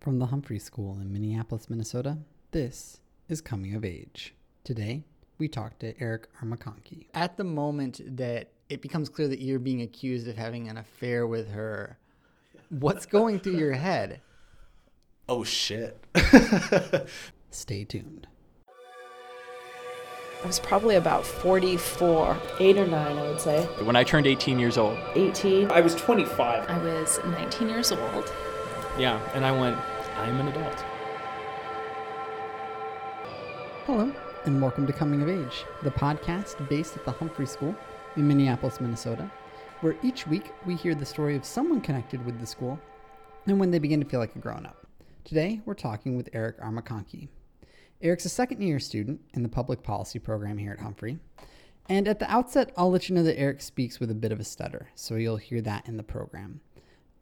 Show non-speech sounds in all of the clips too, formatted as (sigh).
From the Humphrey School in Minneapolis, Minnesota, this is Coming of Age. Today, we talk to Eric Armacanqui. At the moment that it becomes clear that you're being accused of having an affair with her, what's (laughs) going through your head? Oh shit. (laughs) Stay tuned. I was probably about 44, 8 or 9, I would say. When I turned 18 years old. 18. I was 25. I was 19 years old. Yeah, and I went, I'm an adult. Hello, and welcome to Coming of Age, the podcast based at the Humphrey School in Minneapolis, Minnesota, where each week we hear the story of someone connected with the school and when they begin to feel like a grown up. Today, we're talking with Eric Armacanqui. Eric's a second year student in the public policy program here at Humphrey. And at the outset, I'll let you know that Eric speaks with a bit of a stutter, so you'll hear that in the program.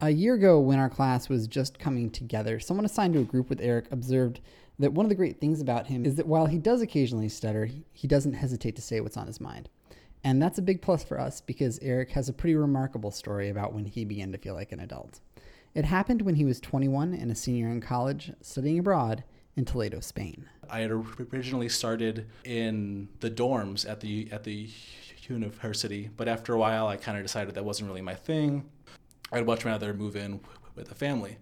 A year ago, when our class was just coming together, someone assigned to a group with Eric observed that one of the great things about him is that while he does occasionally stutter, he doesn't hesitate to say what's on his mind. And that's a big plus for us because Eric has a pretty remarkable story about when he began to feel like an adult. It happened when he was 21 and a senior in college, studying abroad in Toledo, Spain. I had originally started in the dorms at the at the university, but after a while, I kind of decided that wasn't really my thing. I'd much rather move in with a family.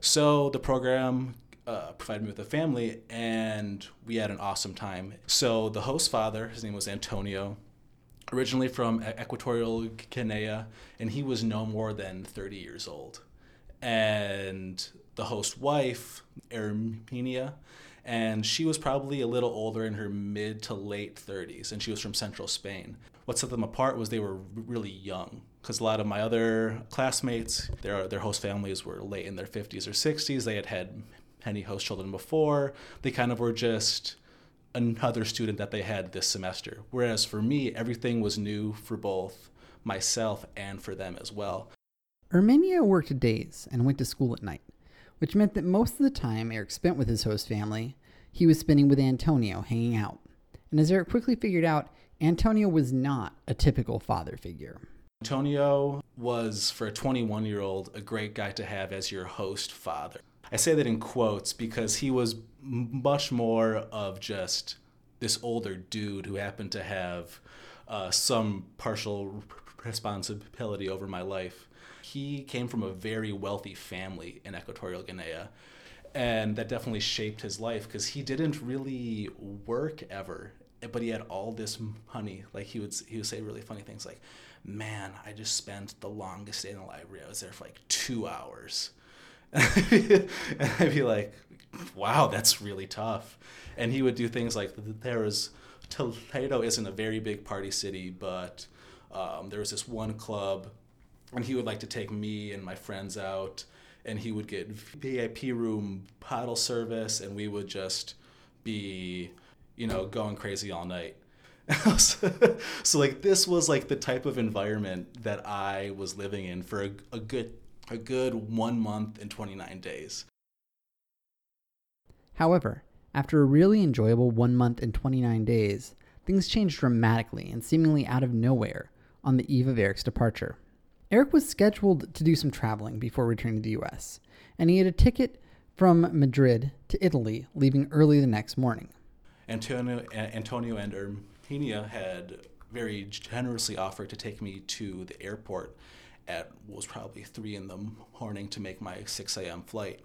So the program uh, provided me with a family, and we had an awesome time. So the host father, his name was Antonio, originally from Equatorial Guinea, and he was no more than 30 years old. And the host wife, Armenia, and she was probably a little older in her mid to late 30s, and she was from central Spain. What set them apart was they were really young, because a lot of my other classmates, their their host families were late in their 50s or 60s. They had had many host children before. They kind of were just another student that they had this semester. Whereas for me, everything was new for both myself and for them as well. Armenia worked days and went to school at night which meant that most of the time Eric spent with his host family, he was spending with Antonio hanging out. And as Eric quickly figured out, Antonio was not a typical father figure. Antonio was, for a 21 year old, a great guy to have as your host father. I say that in quotes because he was much more of just this older dude who happened to have uh, some partial responsibility over my life he came from a very wealthy family in Equatorial Guinea. And that definitely shaped his life because he didn't really work ever, but he had all this money. Like he would, he would say really funny things like, "Man, I just spent the longest day in the library. I was there for like two hours." (laughs) and I'd be like, "Wow, that's really tough." And he would do things like there was Toledo isn't a very big party city, but um, there was this one club and he would like to take me and my friends out and he would get vip room bottle service and we would just be you know going crazy all night. (laughs) So like this was like the type of environment that i was living in for a, a good a good one month and 29 days. However after a really enjoyable one month and 29 days things changed dramatically and seemingly out of nowhere on the eve of eric's departure. Eric was scheduled to do some traveling before returning to the US, and he had a ticket from Madrid to Italy, leaving early the next morning. Antonio, Antonio and Armenia had very generously offered to take me to the airport at what was probably 3 in the morning to make my 6 a.m. flight.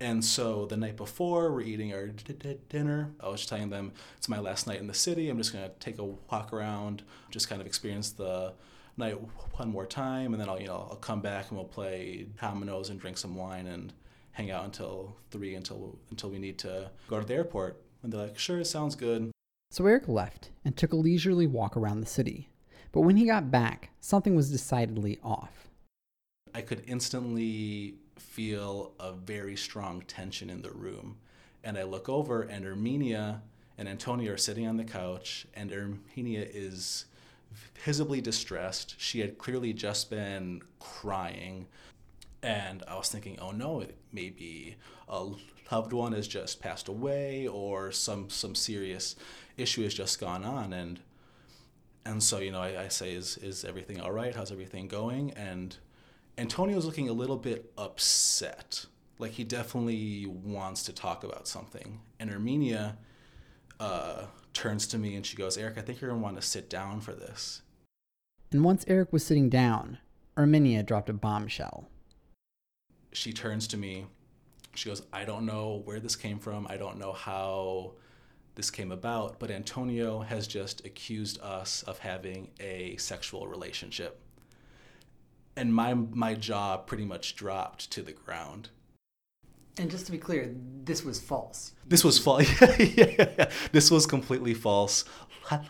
And so the night before, we're eating our d- d- dinner. I was telling them it's my last night in the city. I'm just going to take a walk around, just kind of experience the night one more time, and then I'll you know I'll come back and we'll play dominoes and drink some wine and hang out until three until until we need to go to the airport. And they're like, sure, it sounds good. So Eric left and took a leisurely walk around the city. But when he got back, something was decidedly off. I could instantly feel a very strong tension in the room. And I look over, and Armenia and Antonio are sitting on the couch, and Armenia is visibly distressed. She had clearly just been crying. And I was thinking, oh no, it may be a loved one has just passed away or some some serious issue has just gone on. And and so, you know, I, I say, is is everything all right? How's everything going? And Antonio's looking a little bit upset. Like he definitely wants to talk about something. And Armenia uh, turns to me and she goes, Eric, I think you're gonna want to sit down for this. And once Eric was sitting down, Armenia dropped a bombshell. She turns to me. She goes, I don't know where this came from. I don't know how this came about, but Antonio has just accused us of having a sexual relationship. And my my jaw pretty much dropped to the ground. And just to be clear, this was false. This was false. (laughs) yeah, this was completely false.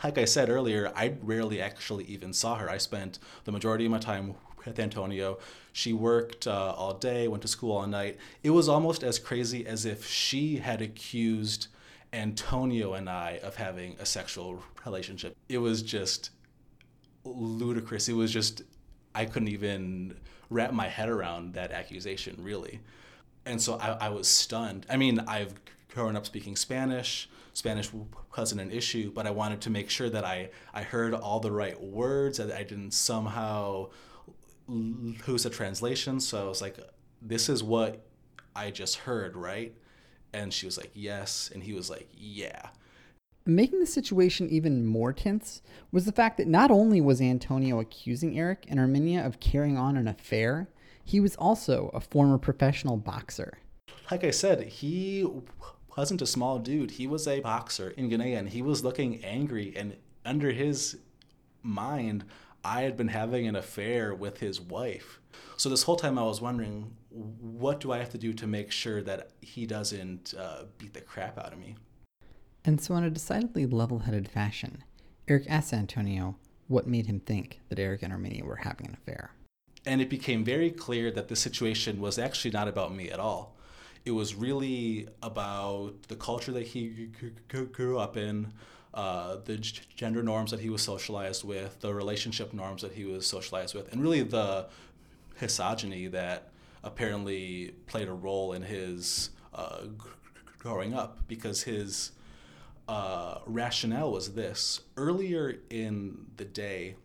Like I said earlier, I rarely actually even saw her. I spent the majority of my time with Antonio. She worked uh, all day, went to school all night. It was almost as crazy as if she had accused Antonio and I of having a sexual relationship. It was just ludicrous. It was just, I couldn't even wrap my head around that accusation, really. And so I, I was stunned. I mean, I've grown up speaking Spanish. Spanish wasn't an issue, but I wanted to make sure that I, I heard all the right words, that I didn't somehow lose a translation. So I was like, this is what I just heard, right? And she was like, yes. And he was like, yeah. Making the situation even more tense was the fact that not only was Antonio accusing Eric and Armenia of carrying on an affair, he was also a former professional boxer. Like I said, he wasn't a small dude. He was a boxer in Guinea and he was looking angry. And under his mind, I had been having an affair with his wife. So this whole time I was wondering, what do I have to do to make sure that he doesn't uh, beat the crap out of me? And so, in a decidedly level headed fashion, Eric asked Antonio what made him think that Eric and Armenia were having an affair. And it became very clear that the situation was actually not about me at all. It was really about the culture that he grew up in, uh, the gender norms that he was socialized with, the relationship norms that he was socialized with, and really the misogyny that apparently played a role in his uh, growing up because his uh, rationale was this. Earlier in the day,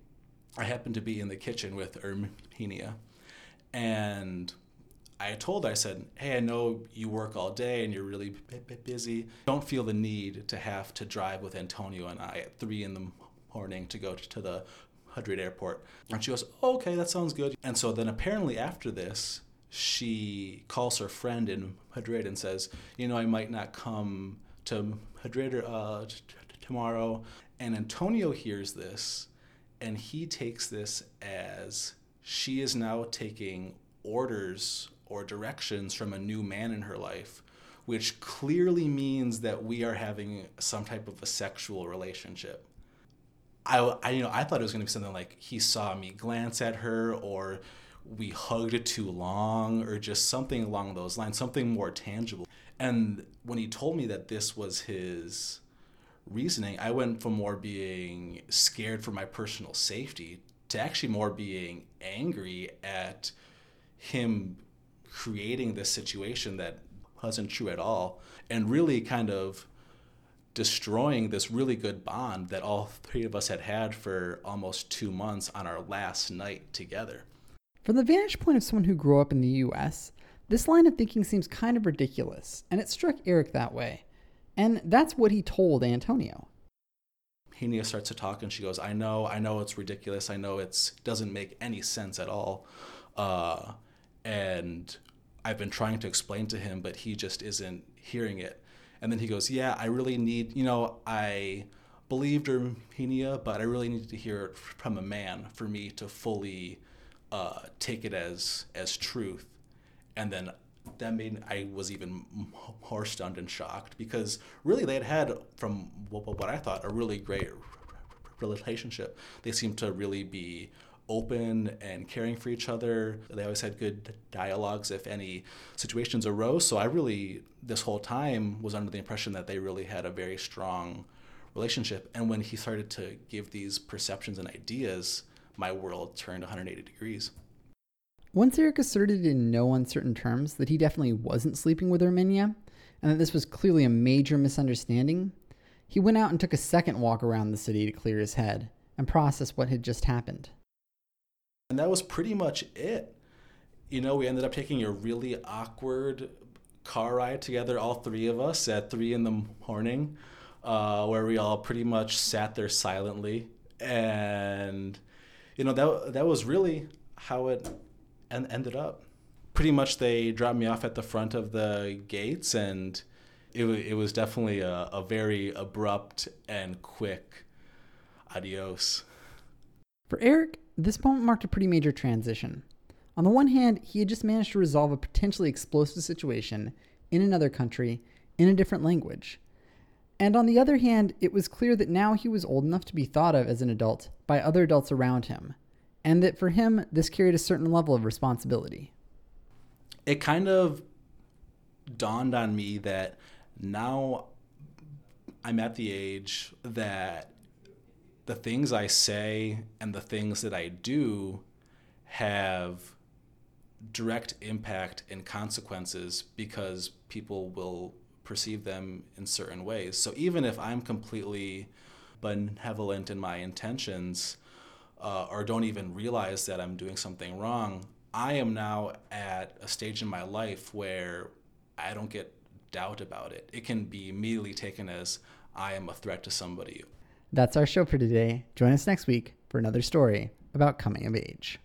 I happened to be in the kitchen with Armenia, and I told her, I said, hey, I know you work all day and you're really busy. Don't feel the need to have to drive with Antonio and I at three in the morning to go to the Madrid airport. And she goes, okay, that sounds good. And so then apparently after this, she calls her friend in Madrid and says, you know, I might not come to Madrid uh, t- tomorrow. And Antonio hears this and he takes this as she is now taking orders or directions from a new man in her life, which clearly means that we are having some type of a sexual relationship. I, I you know I thought it was going to be something like he saw me glance at her or we hugged it too long or just something along those lines, something more tangible. And when he told me that this was his reasoning, I went from more being scared for my personal safety to actually more being angry at him creating this situation that wasn't true at all and really kind of destroying this really good bond that all three of us had had for almost two months on our last night together. From the vantage point of someone who grew up in the US, this line of thinking seems kind of ridiculous, and it struck Eric that way. And that's what he told Antonio. Henia starts to talk and she goes, I know, I know it's ridiculous. I know it doesn't make any sense at all. Uh, and I've been trying to explain to him, but he just isn't hearing it. And then he goes, Yeah, I really need, you know, I believed Armenia, but I really needed to hear it from a man for me to fully uh, take it as as truth. And then that made I was even more stunned and shocked because really they had had, from what I thought, a really great relationship. They seemed to really be open and caring for each other. They always had good dialogues if any situations arose. So I really, this whole time, was under the impression that they really had a very strong relationship. And when he started to give these perceptions and ideas, my world turned 180 degrees. Once Eric asserted in no uncertain terms that he definitely wasn't sleeping with Armenia, and that this was clearly a major misunderstanding, he went out and took a second walk around the city to clear his head and process what had just happened. And that was pretty much it. you know, we ended up taking a really awkward car ride together, all three of us, at three in the morning, uh, where we all pretty much sat there silently. And, you know, that, that was really how it en- ended up. Pretty much they dropped me off at the front of the gates, and it, it was definitely a, a very abrupt and quick adios. For Eric, this moment marked a pretty major transition. On the one hand, he had just managed to resolve a potentially explosive situation in another country in a different language. And on the other hand, it was clear that now he was old enough to be thought of as an adult by other adults around him, and that for him, this carried a certain level of responsibility. it kind of dawned on me that now I'm at the age that the things I say and the things that I do have direct impact and consequences because people will perceive them in certain ways. So even if I'm completely benevolent in my intentions uh, or don't even realize that I'm doing something wrong, I am now at a stage in my life where I don't get doubt about it. It can be immediately taken as I am a threat to somebody. That's our show for today. Join us next week for another story about coming of age.